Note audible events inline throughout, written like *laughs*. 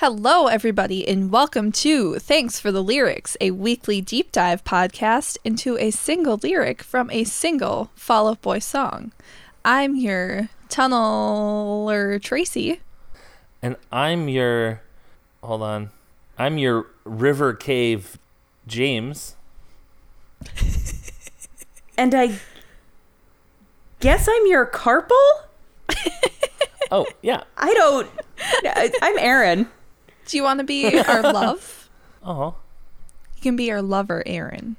Hello, everybody, and welcome to Thanks for the Lyrics, a weekly deep dive podcast into a single lyric from a single Fall Out Boy song. I'm your tunneler Tracy. And I'm your hold on. I'm your river cave James. *laughs* And I guess I'm your carpal? *laughs* Oh, yeah. I don't. I- I'm Aaron. Do you want to be our *laughs* love? Oh. You can be our lover, Aaron.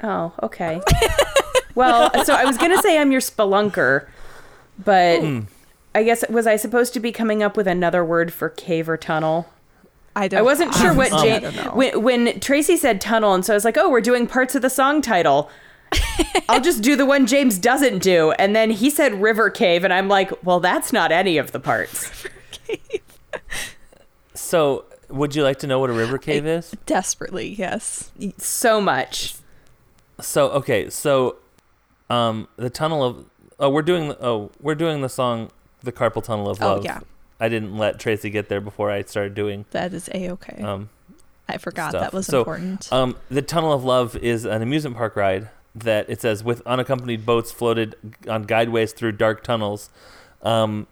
Oh, okay. *laughs* well, so I was going to say I'm your spelunker, but I guess was I supposed to be coming up with another word for cave or tunnel? I don't. I wasn't sure what *laughs* honestly, I Jane, when, when Tracy said tunnel, and so I was like, oh, we're doing parts of the song title. I'll just do the one James doesn't do. And then he said river cave, and I'm like, well, that's not any of the parts. So, would you like to know what a river cave is? Desperately, yes. So much. So, okay, so um the tunnel of oh, we're doing the, oh, we're doing the song The Carpal Tunnel of love. Oh, Love. yeah. I didn't let Tracy get there before I started doing That is a okay. um I forgot stuff. that was So, important. Um, the Tunnel of Love is an amusement park ride that it says with unaccompanied boats floated on guideways through dark tunnels. Um,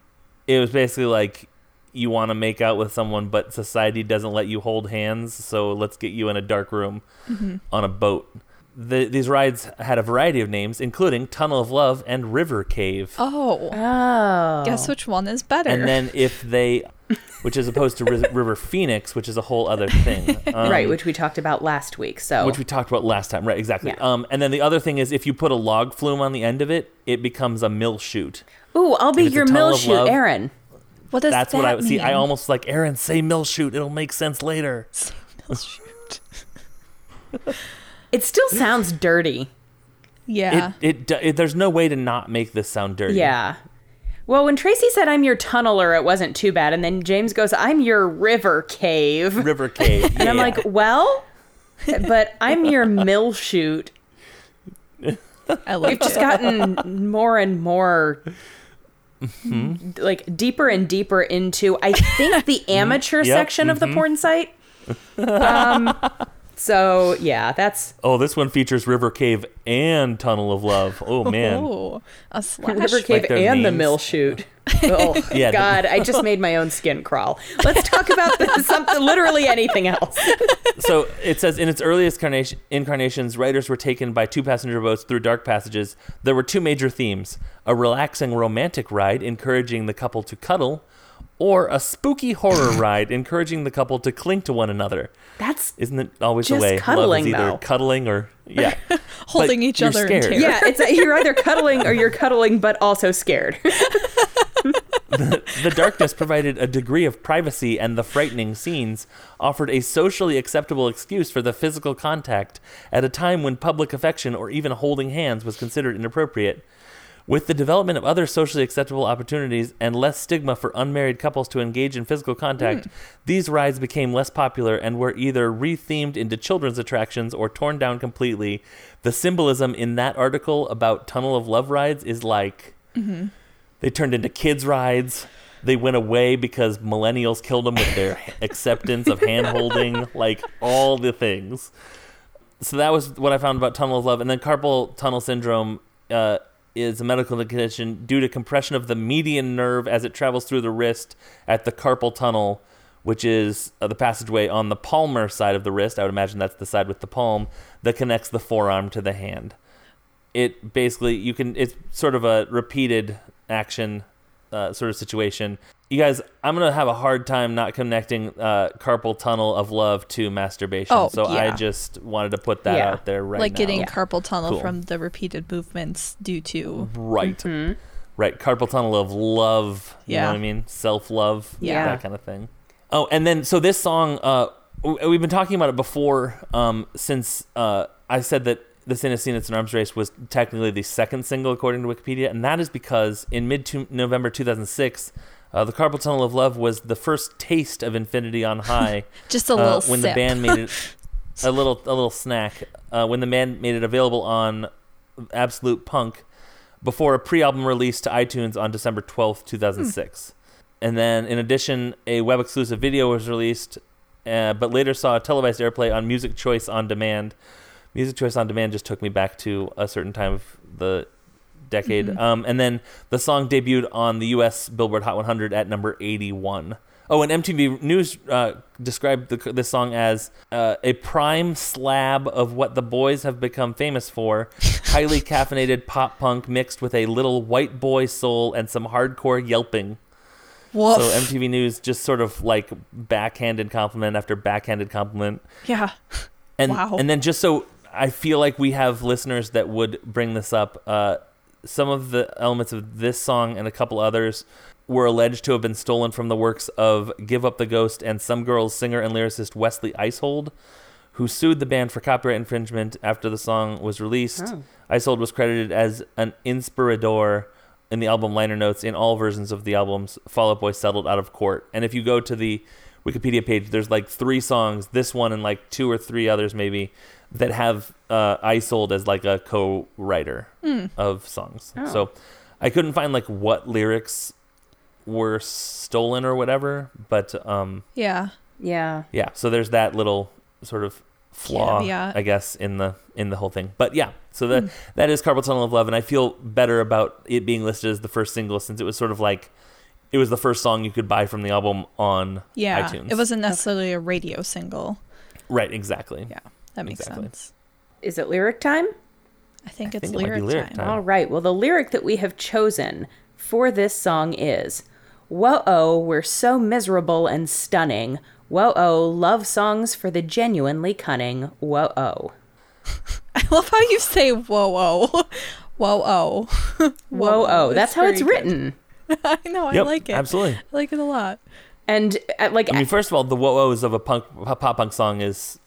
it was basically like you want to make out with someone, but society doesn't let you hold hands, so let's get you in a dark room Mm-hmm. on a boat. The, these rides had a variety of names, including Tunnel of Love and River Cave. oh, Oh. guess which one is better? And then if they, which is opposed to River Phoenix, which is a whole other thing. *laughs* Um, right, which we talked about last week. So which we talked about last time, right? Exactly. Yeah. Um, and then the other thing is, if you put a log flume on the end of it, it becomes a mill chute. Ooh, I'll be If it's a your mill chute, Aaron. What does That's that what I mean? see. I almost like Aaron say mill chute. It'll make sense later. *laughs* Shoot. *laughs* It still sounds dirty. Yeah. It, it, it there's no way to not make this sound dirty. Yeah. Well, when Tracy said I'm your tunneler, it wasn't too bad. And then James goes, I'm your river cave. River cave. *laughs* And I'm like, well, but I'm your mill chute. I like We've just gotten more and more like deeper and deeper into I think the *laughs* amateur Yep, section of the porn site. *laughs* Um so yeah, that's oh, this one features River Cave and Tunnel of Love. Oh *laughs* man. Oh, a slash. River Cave their and the mill chute. *laughs* Oh *laughs* Yeah, the- God! I just made my own skin crawl. Let's talk about this, something, literally anything else. so it says in its earliest carnation, incarnations, writers were taken by two passenger boats through dark passages. There were two major themes: a relaxing romantic ride encouraging the couple to cuddle, or a spooky horror ride encouraging the couple to cling to one another. That's Isn't it always Just the way? cuddling, Love is either though. cuddling or *laughs* yeah, Holding But each you're other scared. terror. yeah. It's a, you're either cuddling or you're cuddling, but also scared. *laughs* The darkness provided a degree of privacy, and the frightening scenes offered a socially acceptable excuse for the physical contact at a time when public affection or even holding hands was considered inappropriate. With the development of other socially acceptable opportunities and less stigma for unmarried couples to engage in physical contact, these rides became less popular and were either rethemed into children's attractions or torn down completely. The symbolism in that article about Tunnel of Love rides is like they turned into kids' rides. They went away because millennials killed them with their *laughs* acceptance of hand holding, like all the things. So that was what I found about tunnel of love. And then carpal tunnel syndrome uh, is a medical condition due to compression of the median nerve as it travels through the wrist at the carpal tunnel, which is uh, the passageway on the palmar side of the wrist. I would imagine that's the side with the palm that connects the forearm to the hand it basically you can it's sort of a repeated action uh, sort of situation you guys i'm gonna have a hard time not connecting uh, carpal tunnel of love to masturbation Oh, so i just wanted to put that Yeah. out there right like now getting carpal tunnel Cool. from the repeated movements due to right Mm-hmm. right carpal tunnel of love you know Yeah. what i mean self-love Yeah. that kind of thing oh and then so this song uh we've been talking about it before um since uh i said that the Sin Scene It's an Arms Race was technically the second single according to Wikipedia, and that is because in mid to November 2006, uh, the Carpal Tunnel of Love was the first taste of Infinity on *laughs* High. just a uh, little when sip. the band made it *laughs* a little a little snack uh, when the band made it available on Absolute Punk before a pre-album release to iTunes on December 12th, 2006. and then, in addition, a web exclusive video was released, uh, but later saw a televised airplay on Music Choice on Demand. Music Choice on Demand just took me back to a certain time of the decade. Mhm. Um, and then the song debuted on the U.S. Billboard Hot 100 at number 81. Oh, and MTV News uh, described the, this song as uh, a prime slab of what the boys have become famous for *laughs* highly caffeinated pop punk mixed with a little white boy soul and some hardcore yelping. Woof. So MTV News just sort of like backhanded compliment after backhanded compliment. yeah. And Wow. and then just so I feel like we have listeners that would bring this up. Uh, some of the elements of this song and a couple others were alleged to have been stolen from the works of Give Up the Ghost and Some Girls singer and lyricist Wesley Eisold, who sued the band for copyright infringement after the song was released. Oh. Eisold was credited as an inspirador in the album liner notes in all versions of the albums. Fall Out Boy settled out of court. And if you go to the Wikipedia page, there's like three songs, this one and like two or three others maybe, that have uh, Eisold as like a co-writer Hmm. of songs. Oh. So I couldn't find like what lyrics were stolen or whatever, but um, Yeah. Yeah. yeah. So there's that little sort of flaw, Yeah, yeah. I guess, in the in the whole thing. But yeah, so that that is Carpal Tunnel of Love, and I feel better about it being listed as the first single since it was sort of like it was the first song you could buy from the album on Yeah. iTunes. It wasn't necessarily a radio single. right, exactly. Yeah. That makes Exactly. sense. Is it lyric time? I think I it's think it lyric, lyric time. time. All right. Well, the lyric that we have chosen for this song is Whoa, oh, we're so miserable and stunning. Whoa, oh, love songs for the genuinely cunning. Whoa, oh. *laughs* I love how you say whoa oh. Whoa oh. Whoa, oh. That's how it's good. written. *laughs* I know, I Yep, like it. absolutely. I like it a lot. And uh, like, I mean, first of all, the whoa-ohs of a punk a pop punk song is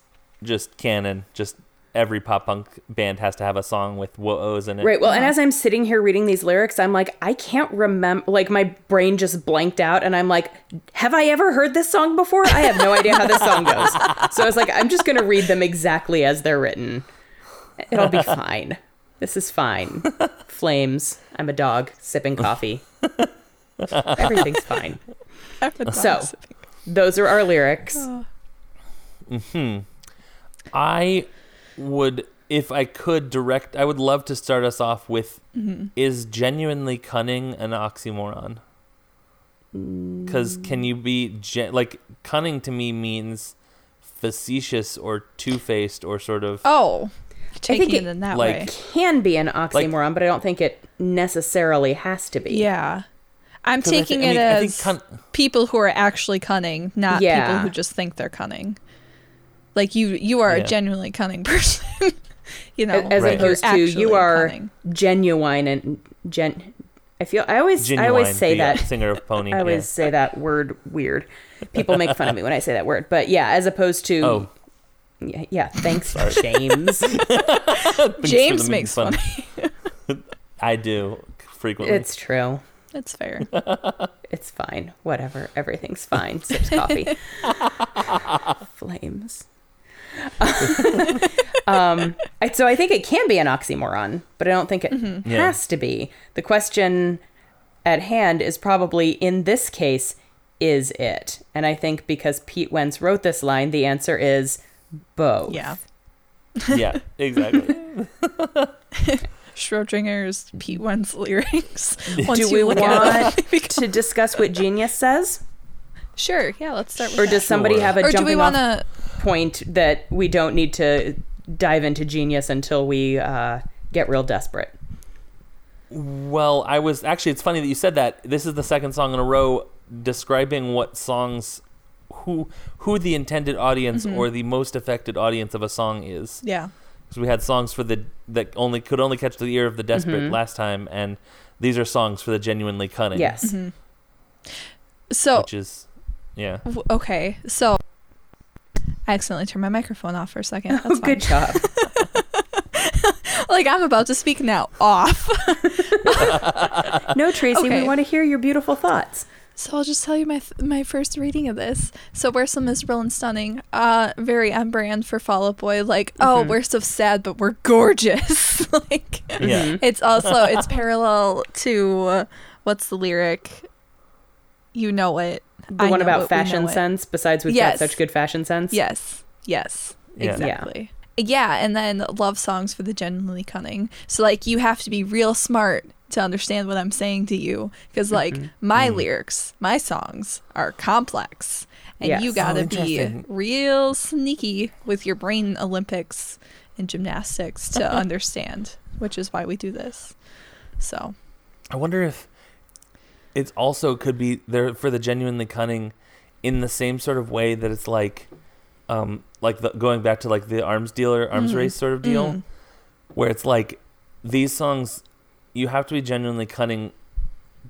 just canon. Just every pop punk band has to have a song with whoa-ohs in it. Right. Well, and as I'm sitting here reading these lyrics, I'm like, I can't remember. Like, my brain just blanked out, and I'm like, have I ever heard this song before? I have no idea how this song goes. *laughs* So I was like, I'm just going to read them exactly as they're written. It'll be fine. This is fine. Flames. I'm a dog sipping coffee. Everything's fine. So, those are our lyrics. Hmm. I would, if I could direct, I would love to start us off with Mm-hmm. is genuinely cunning an oxymoron? Because can you be gen- like cunning to me means facetious or two faced or sort of Oh, taking think it it, in that like- way. Can be an oxymoron, but I don't think it necessarily has to be. Yeah. I'm 'Cause I thi- taking I mean, it as cun- people who are actually cunning, not people who just think they're cunning. Like you, you are Yeah. a genuinely cunning *laughs* person. you know, as Right. opposed You're to you are cunning. genuine and gen. I feel I always genuine. I always say the, that singer of Pony. *laughs* I always say that word weird. People make fun of me when I say that word, but yeah, as opposed to Oh. yeah, yeah thanks James. *laughs* Thanks James makes fun. fun. I do frequently. it's true. That's fair. It's fine. Whatever. Everything's fine. Sips coffee. Flames. *laughs* um, I, so I think it can be an oxymoron, but I don't think it Yeah. has to be. The question at hand is probably in this case, is it? And I think because Pete Wentz wrote this line, the answer is both. Yeah. yeah, exactly. *laughs* Schrodinger's Pete Wentz lyrics. *laughs* Once Do we want to discuss what genius says? Sure, yeah, let's start with Or that. does somebody Sure. have a or do we jumping want off to? point that we don't need to dive into genius until we uh, get real desperate. Well, I was actually. It's funny that you said that. This is the second song in a row describing what songs, who who the intended audience Mm-hmm. or the most affected audience of a song is. Yeah. Because we had songs for the that only could only catch the ear of the desperate Mhm. last time, and these are songs for the genuinely cunning. Yes. Mm-hmm. So which is, yeah. w- okay, so I accidentally turned my microphone off for a second. That's Oh, good job. *laughs* like I'm about to speak now. Off. *laughs* No, Tracy, Okay. we want to hear your beautiful thoughts. So I'll just tell you my th- my first reading of this. So we're so miserable and stunning. Uh, very on brand for Fall Out Boy. Like, oh, Mhm. we're so sad, but we're gorgeous. *laughs* like, Yeah. It's also it's parallel to uh, what's the lyric? You know it. The I one about it, fashion sense. Besides, we've Yes. got such good fashion sense. Yes. Yes. Yeah. Exactly. Yeah. and then love songs for the genuinely cunning. So like you have to be real smart to understand what I'm saying to you because like Mm-hmm. my Mm. lyrics, my songs are complex. And you Yes. got Oh, to be real sneaky with your brain Olympics and gymnastics to *laughs* understand, which is why we do this. So, I wonder if it also could be there for the genuinely cunning in the same sort of way that it's like um like the, going back to like the arms dealer arms Mhm. race sort of deal Mm. where it's like these songs you have to be genuinely cunning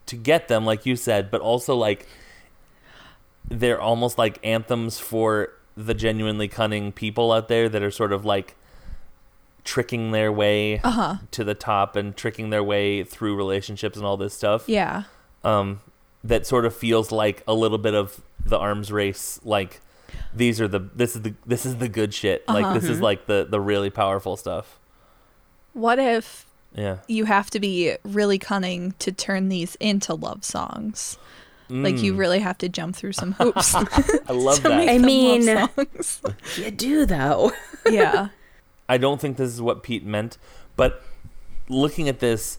to get them like you said but also like they're almost like anthems for the genuinely cunning people out there that are sort of like tricking their way uh-huh. to the top and tricking their way through relationships and all this stuff Yeah. Um, that sort of feels like a little bit of the arms race. Like these are the this is the this is the good shit. Like Uh-huh. this is like the the really powerful stuff. What if Yeah, you have to be really cunning to turn these into love songs? Like you Mm. really have to jump through some hoops. *laughs* *laughs* I love to make that. I them mean- love songs. *laughs* You do though. yeah. I don't think this is what Pete meant, but looking at this,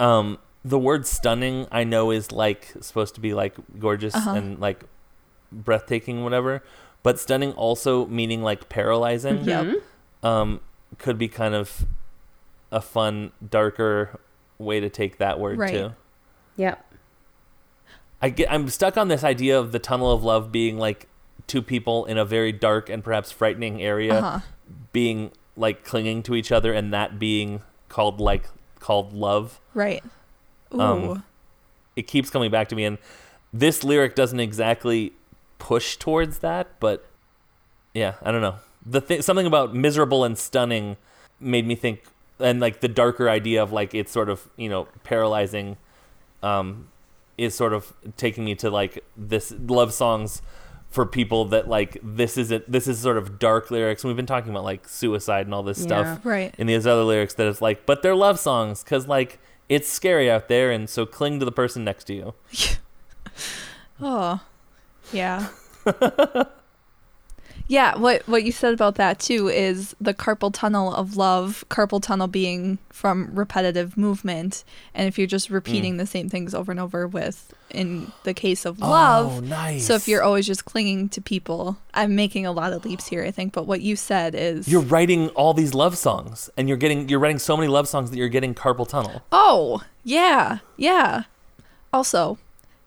um, the word stunning I know is like supposed to be like gorgeous Uh-huh. and like breathtaking, whatever. But stunning also meaning like paralyzing. Yep. Mhm. um, could be kind of a fun, darker way to take that word Right. too. Yep. I get, I'm stuck on this idea of the tunnel of love being like two people in a very dark and perhaps frightening area Uh-huh. being like clinging to each other, and that being called like called love. Right. Um, It keeps coming back to me, and this lyric doesn't exactly push towards that, but yeah, I don't know. The thing, something about miserable and stunning made me think, and like the darker idea of like it's sort of you know paralyzing, um, is sort of taking me to like this love songs for people that like this is it. This is sort of dark lyrics. And we've been talking about like suicide and all this Yeah. stuff right. in these other lyrics that it's like, but they're love songs because like it's scary out there, and so cling to the person next to you. *laughs* Oh. Yeah. *laughs* yeah, what what you said about that too is the carpal tunnel of love, carpal tunnel being from repetitive movement, and if you're just mm. repeating the same things over and over with in the case of love, Oh, nice. So if you're always just clinging to people, I'm making a lot of leaps here, I think. But what you said is, you're writing all these love songs, and you're getting you're writing so many love songs that you're getting carpal tunnel. oh yeah, yeah. Also,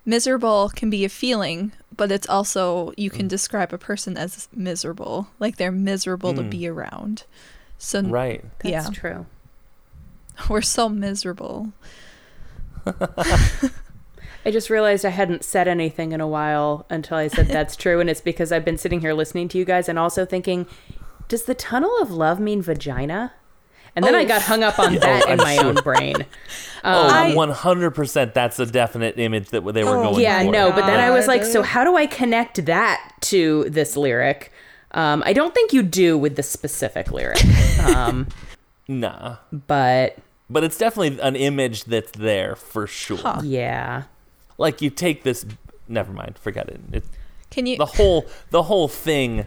miserable can be a feeling, but it's also you can describe a person as miserable, like they're miserable to Mm. be around. So Right. That's Yeah. true. *laughs* we're so miserable. *laughs* I just realized I hadn't said anything in a while until I said *laughs* that's true, and it's because I've been sitting here listening to you guys and also thinking, does the tunnel of love mean vagina? And then I Oh. got hung up on *laughs* Yeah, that *laughs* oh, in I'm my sure. own brain. Oh, I- 100%. That's a definite image that they were Oh, going yeah, for. no, but then I was like, so how do I connect that to this lyric? Um, I don't think you do with the specific lyric, *laughs* um, Nah. but But it's definitely an image that's there for sure. Huh. yeah, Like you take this. Never mind. Forget it. it Can you the whole the whole thing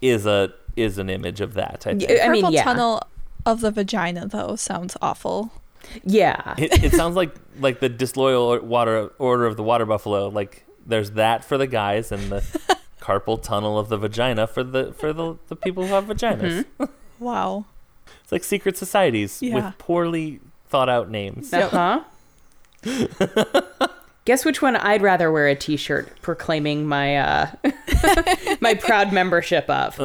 is a is an image of that. I think. I mean, yeah. tunnel of the vagina though sounds awful. yeah, *laughs* it, it sounds like like the disloyal water order of the water buffalo. Like there's that for the guys and the *laughs* carpal tunnel of the vagina for the for the, the people who have vaginas. Wow. It's like secret societies Yeah. with poorly thought out names. uh *laughs* huh. Guess which one I'd rather wear a T-shirt proclaiming my uh, my proud membership of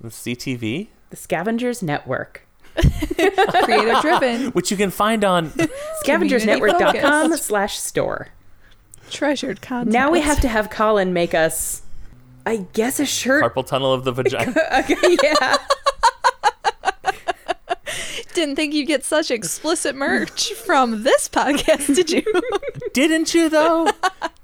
The CTV, the Scavengers Network. *laughs* Creator driven, which you can find on *laughs* scavengersnetwork.com slash store. treasured content. Now we have to have Colin make us, I guess, a shirt. carpal tunnel of the vagina. *laughs* Okay, yeah. Didn't think you'd get such explicit merch *laughs* from this podcast, did you? *laughs* Didn't you though?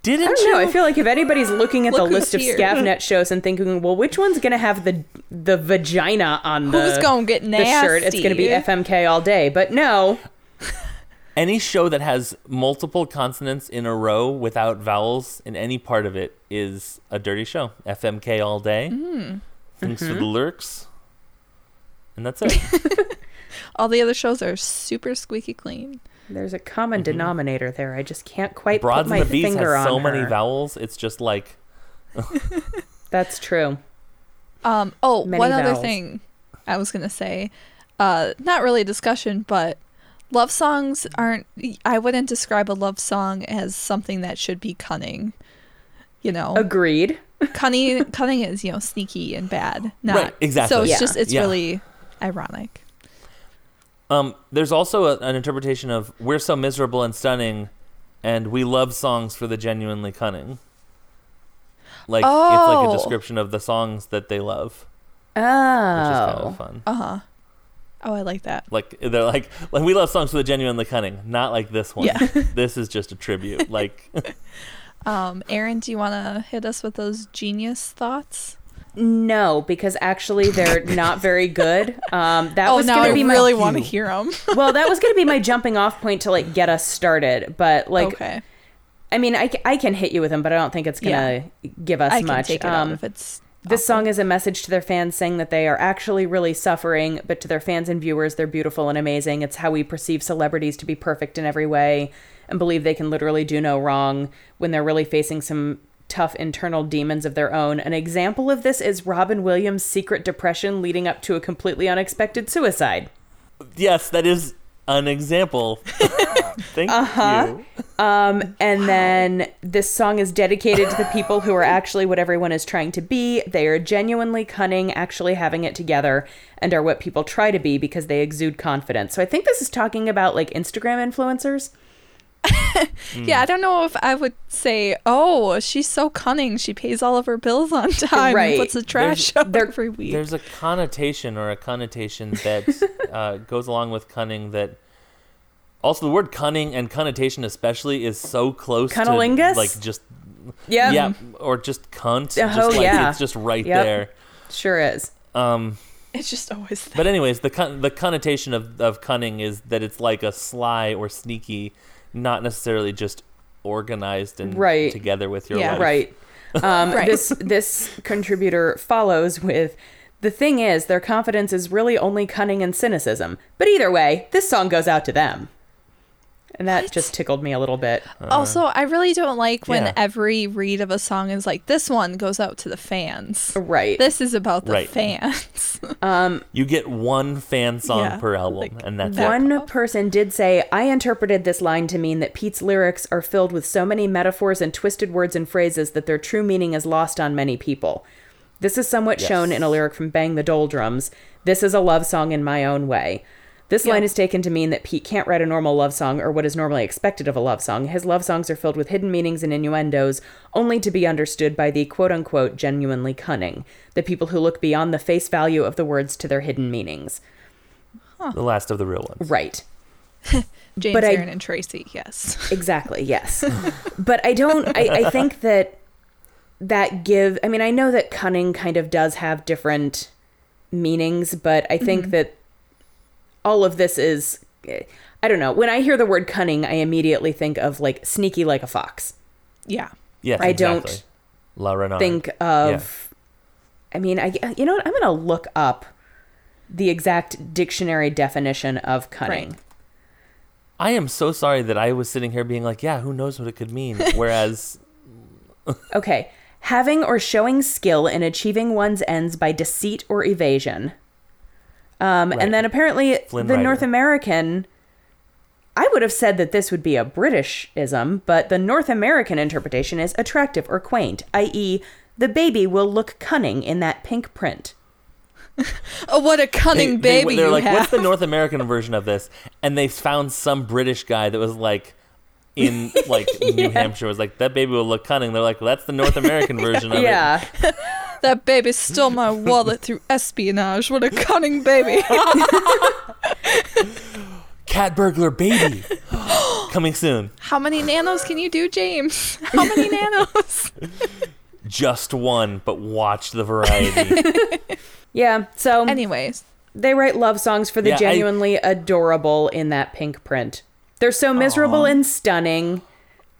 Didn't I don't you? know. I feel like if anybody's looking at Look the who's list of here. Scavnet shows and thinking, well, which one's gonna have the the vagina on the Who's gonna get the shirt? It's gonna be? FMK all day. But no, *laughs* Any show that has multiple consonants in a row without vowels in any part of it is a dirty show. FMK all day. Mm. Thanks Mm-hmm. for the lurks. And that's it. All the other shows are super squeaky clean. There's a common denominator there. I just can't quite Mm-hmm. Broads put my and the Beast finger has on so many her. vowels. It's just like *laughs* *laughs* That's true. Um, oh, Many one other thing I was gonna say, uh, not really a discussion, but love songs aren't. I wouldn't describe a love song as something that should be cunning. You know, Agreed. *laughs* cunning cunning is you know sneaky and bad. Not Right, exactly. So it's Yeah. just it's Yeah. really ironic. Um, there's also a, an interpretation of "We're so miserable and stunning, and we love songs for the genuinely cunning." Like it's like Oh. a description of the songs that they love, Oh. which is kind of fun. Uh huh. Oh, I like that. Like they're like, like we love songs for the genuinely cunning, not like this one. Yeah. *laughs* this is just a tribute. Like, *laughs* Um, Aaron, do you want to hit us with those genius thoughts? No, because actually they're *laughs* not very good. Um, that oh, was going I to be really my want to hear them. *laughs* well, that was going to be my jumping off point to like get us started. But like, okay, I mean, I, I can hit you with them, but I don't think it's going to give us I can much. take it Um, if it's This song is a message to their fans saying that they are actually really suffering, but to their fans and viewers, they're beautiful and amazing. It's how we perceive celebrities to be perfect in every way and believe they can literally do no wrong when they're really facing some tough internal demons of their own. An example of this is Robin Williams' secret depression leading up to a completely unexpected suicide. yes, that is an example. *laughs* Thank Uh-huh. you. Um, and then this song is dedicated to the people who are actually what everyone is trying to be. They are genuinely cunning, actually having it together, and are what people try to be because they exude confidence. So I think this is talking about like Instagram influencers. *laughs* Yeah, I don't know if I would say, "Oh, she's so cunning. She pays all of her bills on time Right. and puts the trash out they're- every week." There's a connotation or a connotation that *laughs* uh, goes along with cunning that. Also, the word cunning and connotation, especially, is so close Cunnilingus? to like just Yep. yeah, or just cunt. Oh, just like yeah. it's just right Yep. there. Sure is. Um, It's just always that. but anyways, the con- the connotation of, of cunning is that it's like a sly or sneaky, not necessarily just organized and Right. together with your Yeah. life. Right. *laughs* Um, Right. This this contributor follows with. The thing is, their confidence is really only cunning and cynicism. But either way, this song goes out to them. And that just tickled me a little bit. Uh-huh. also, I really don't like when yeah. every read of a song is like, "This one goes out to the fans." Right. This is about the Right. fans. *laughs* Um, you get one fan song Yeah, per album, like and that's that. it. One person did say, I interpreted this line to mean that Pete's lyrics are filled with so many metaphors and twisted words and phrases that their true meaning is lost on many people. This is somewhat Yes. shown in a lyric from Bang the Doldrums. This is a love song in my own way. This line is taken to mean that Pete can't write a normal love song or what is normally expected of a love song. His love songs are filled with hidden meanings and innuendos, only to be understood by the quote unquote genuinely cunning, the people who look beyond the face value of the words to their hidden meanings. The last of the real ones. Right. *laughs* James, But I- Aaron, and Tracy. Yes. *laughs* Exactly, yes. but I don't I, I think that that give I mean I know that cunning kind of does have different meanings, but I think mm-hmm. that all of this is I don't know. When I hear the word cunning, I immediately think of like sneaky like a fox. Yeah. Yes, I don't. La Renard. Think of I mean, I you know what? I'm going to look up the exact dictionary definition of cunning. Right. I am so sorry that I was sitting here being like, yeah, who knows what it could mean? *laughs* Whereas, Okay. Having or showing skill in achieving one's ends by deceit or evasion. Um, Right. And then apparently Flynn the Rider. North American. I would have said that this would be a Britishism, but the North American interpretation is attractive or quaint, i.e., the baby will look cunning in that pink print. Oh, what a cunning they, baby they, are you like, have. what's the North American version of this? And they found some British guy that was like, in like *laughs* New Hampshire was like that baby will look cunning. They're like, well, that's the North American version of it. *laughs* Yeah. *laughs* That baby stole my wallet through *laughs* espionage. What a cunning baby. *laughs* Cat burglar baby *gasps* coming soon. How many nanos can you do, James? How many nanos? *laughs* Just one, but watch the variety. Yeah. So Anyways, they write love songs for the Yeah, I- genuinely adorable in that pink print. They're so miserable and stunning,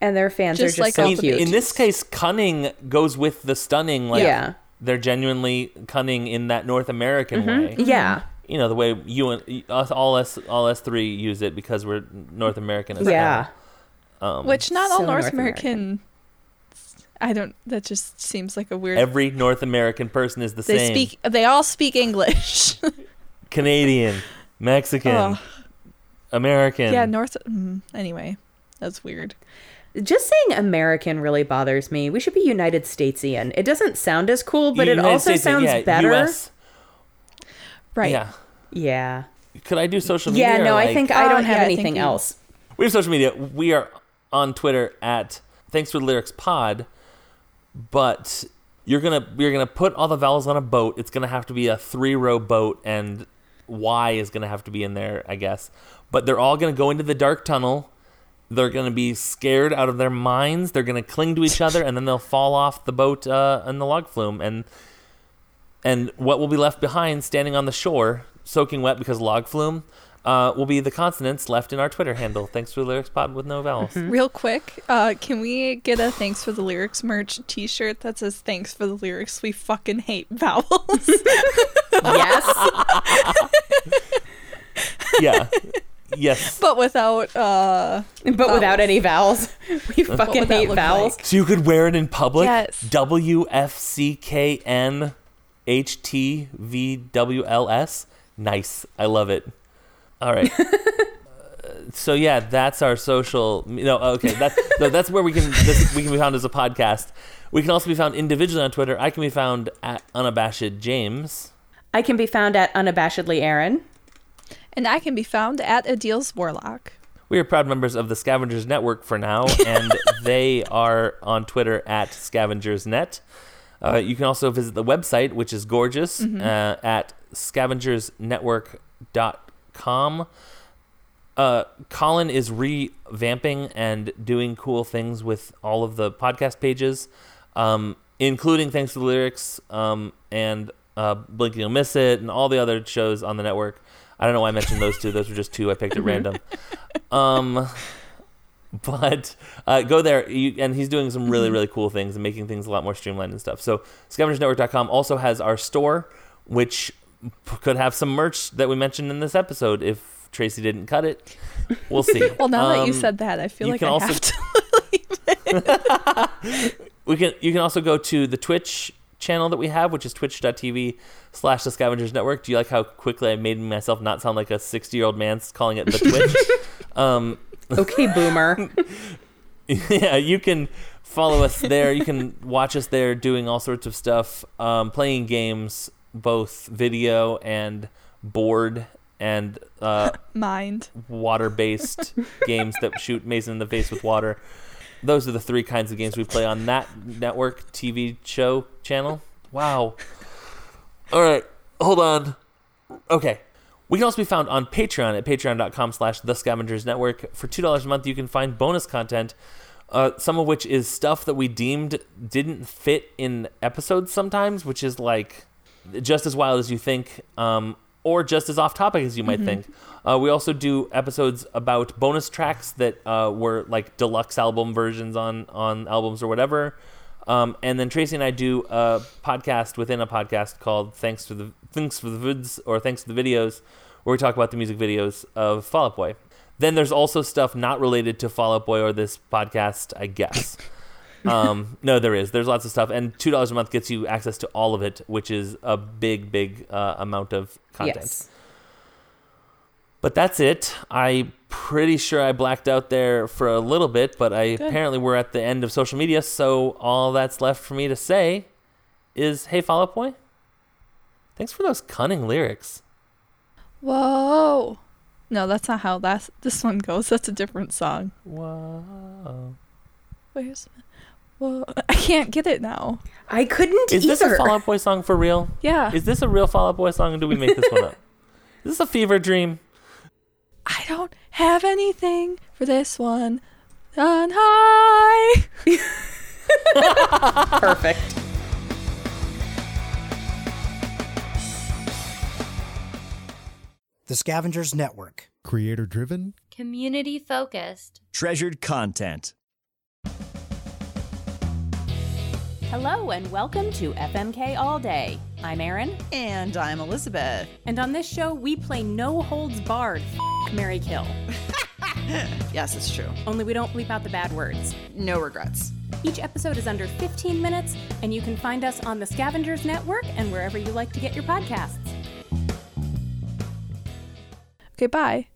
and their fans Just are just like so all I mean, the cute. in this case, cunning goes with the stunning. Like, Yeah. They're genuinely cunning in that North American way. yeah, You know, the way you and us, all us, all us three use it because we're North American. as well. yeah. hell. Um, Which not all North, North American. I don't. That just seems like a weird. every North American person is the they same. speak. They all speak English. *laughs* Canadian, Mexican, Ugh. American. yeah, North. Mm, anyway, that's weird. Just saying American really bothers me. We should be United Statesian. It doesn't sound as cool, but it also States, sounds yeah, better. US, Right. Yeah. Yeah. Could I do social media? Yeah, or, no, I think I Uh, don't have yeah, anything else. We have social media. We are on Twitter at Thanks for the Lyrics Pod, but you're gonna you're gonna put all the vowels on a boat. It's gonna have to be a three row boat, and Y is gonna have to be in there, I guess. But they're all gonna go into the dark tunnel. They're gonna be scared out of their minds. They're gonna cling to each other, and then they'll fall off the boat uh, in the log flume, and and what will be left behind, standing on the shore, soaking wet because log flume, uh, will be the consonants left in our Twitter handle. Thanks for the lyrics pod with no vowels. Real quick, uh, can we get a thanks for the lyrics merch T-shirt that says "Thanks for the lyrics"? We fucking hate vowels. *laughs* Yes. *laughs* yeah. Yes. *laughs* but without uh but without any vowels. *laughs* We fucking hate look vowels. like? So you could wear it in public. Yes. W F C K N H T V W L S. Nice. I love it. All right. *laughs* Uh, so yeah, that's our social. No, okay. That's no, that's where we can this, we can be found as a podcast. We can also be found individually on Twitter. I can be found at unabashed James. I can be found at unabashedly Aaron. And I can be found at Adil's Warlock. We are proud members of the Scavengers Network for now, *laughs* and they are on Twitter at scavengersnet. Uh, you can also visit the website, which is gorgeous, uh, at scavengersnetwork.com. Uh, Colin is revamping and doing cool things with all of the podcast pages, um, including Thanks to the Lyrics um, and uh, Blink You'll Miss It and all the other shows on the network. I don't know why I mentioned those two. Those were just two I picked at random. Um, but uh, go there, you, and he's doing some really, really cool things and making things a lot more streamlined and stuff. So, scavengersnetwork.com also has our store, which p- could have some merch that we mentioned in this episode if Tracy didn't cut it. We'll see. *laughs* Well, now that you Um, said that, I feel like I also- have to. *laughs* *laughs* we can you can also go to the Twitch channel that we have, which is twitch.tv slash the scavengers network. Do you like how quickly I made myself not sound like a 60 year old man calling it the *laughs* Twitch? um, *laughs* Okay, boomer. yeah, you can follow us there. You can *laughs* watch us there doing all sorts of stuff, um, playing games, both video and board and uh, Mind. water based games that shoot Mason in the face with water. Those are the three kinds of games we play on that network TV show channel. Wow. All right, hold on. Okay. We can also be found on Patreon at patreon.com slash the scavengers network. For $2 a month, you can find bonus content, uh, some of which is stuff that we deemed didn't fit in episodes sometimes, which is like just as wild as you think, um, or just as off topic as you might think. Uh, we also do episodes about bonus tracks that uh, were like deluxe album versions on on albums or whatever. Um, and then Tracy and I do a podcast within a podcast called "Thanks for the Thanks for the Vids" or "Thanks for the Videos," where we talk about the music videos of Fall Out Boy. Then there's also stuff not related to Fall Out Boy or this podcast, I guess. *laughs* um, no, there is. There's lots of stuff, and two dollars a month gets you access to all of it, which is a big, big uh, amount of content. yes. But that's it. I'm pretty sure I blacked out there for a little bit, but I Good. apparently we're at the end of social media, so all that's left for me to say is, "Hey, Fall Out Boy, thanks for those cunning lyrics." Whoa. No, that's not how that's this one goes. That's a different song. Whoa. Where's Whoa. I can't get it now. I couldn't Is this a Fall Out Boy song for real? Yeah. Is this a real Fall Out Boy song, or do we make this one up? *laughs* Is this a fever dream? I don't have anything for this one. On high. *laughs* Perfect. The Scavengers Network. Creator driven, community focused, treasured content. Hello and welcome to FMK All Day. I'm Erin. And I'm Elizabeth. And on this show, we play no holds barred F- Mary Kill. *laughs* yes, it's true. Only we don't bleep out the bad words. No regrets. Each episode is under 15 minutes, and you can find us on the Scavengers Network and wherever you like to get your podcasts. Okay, bye.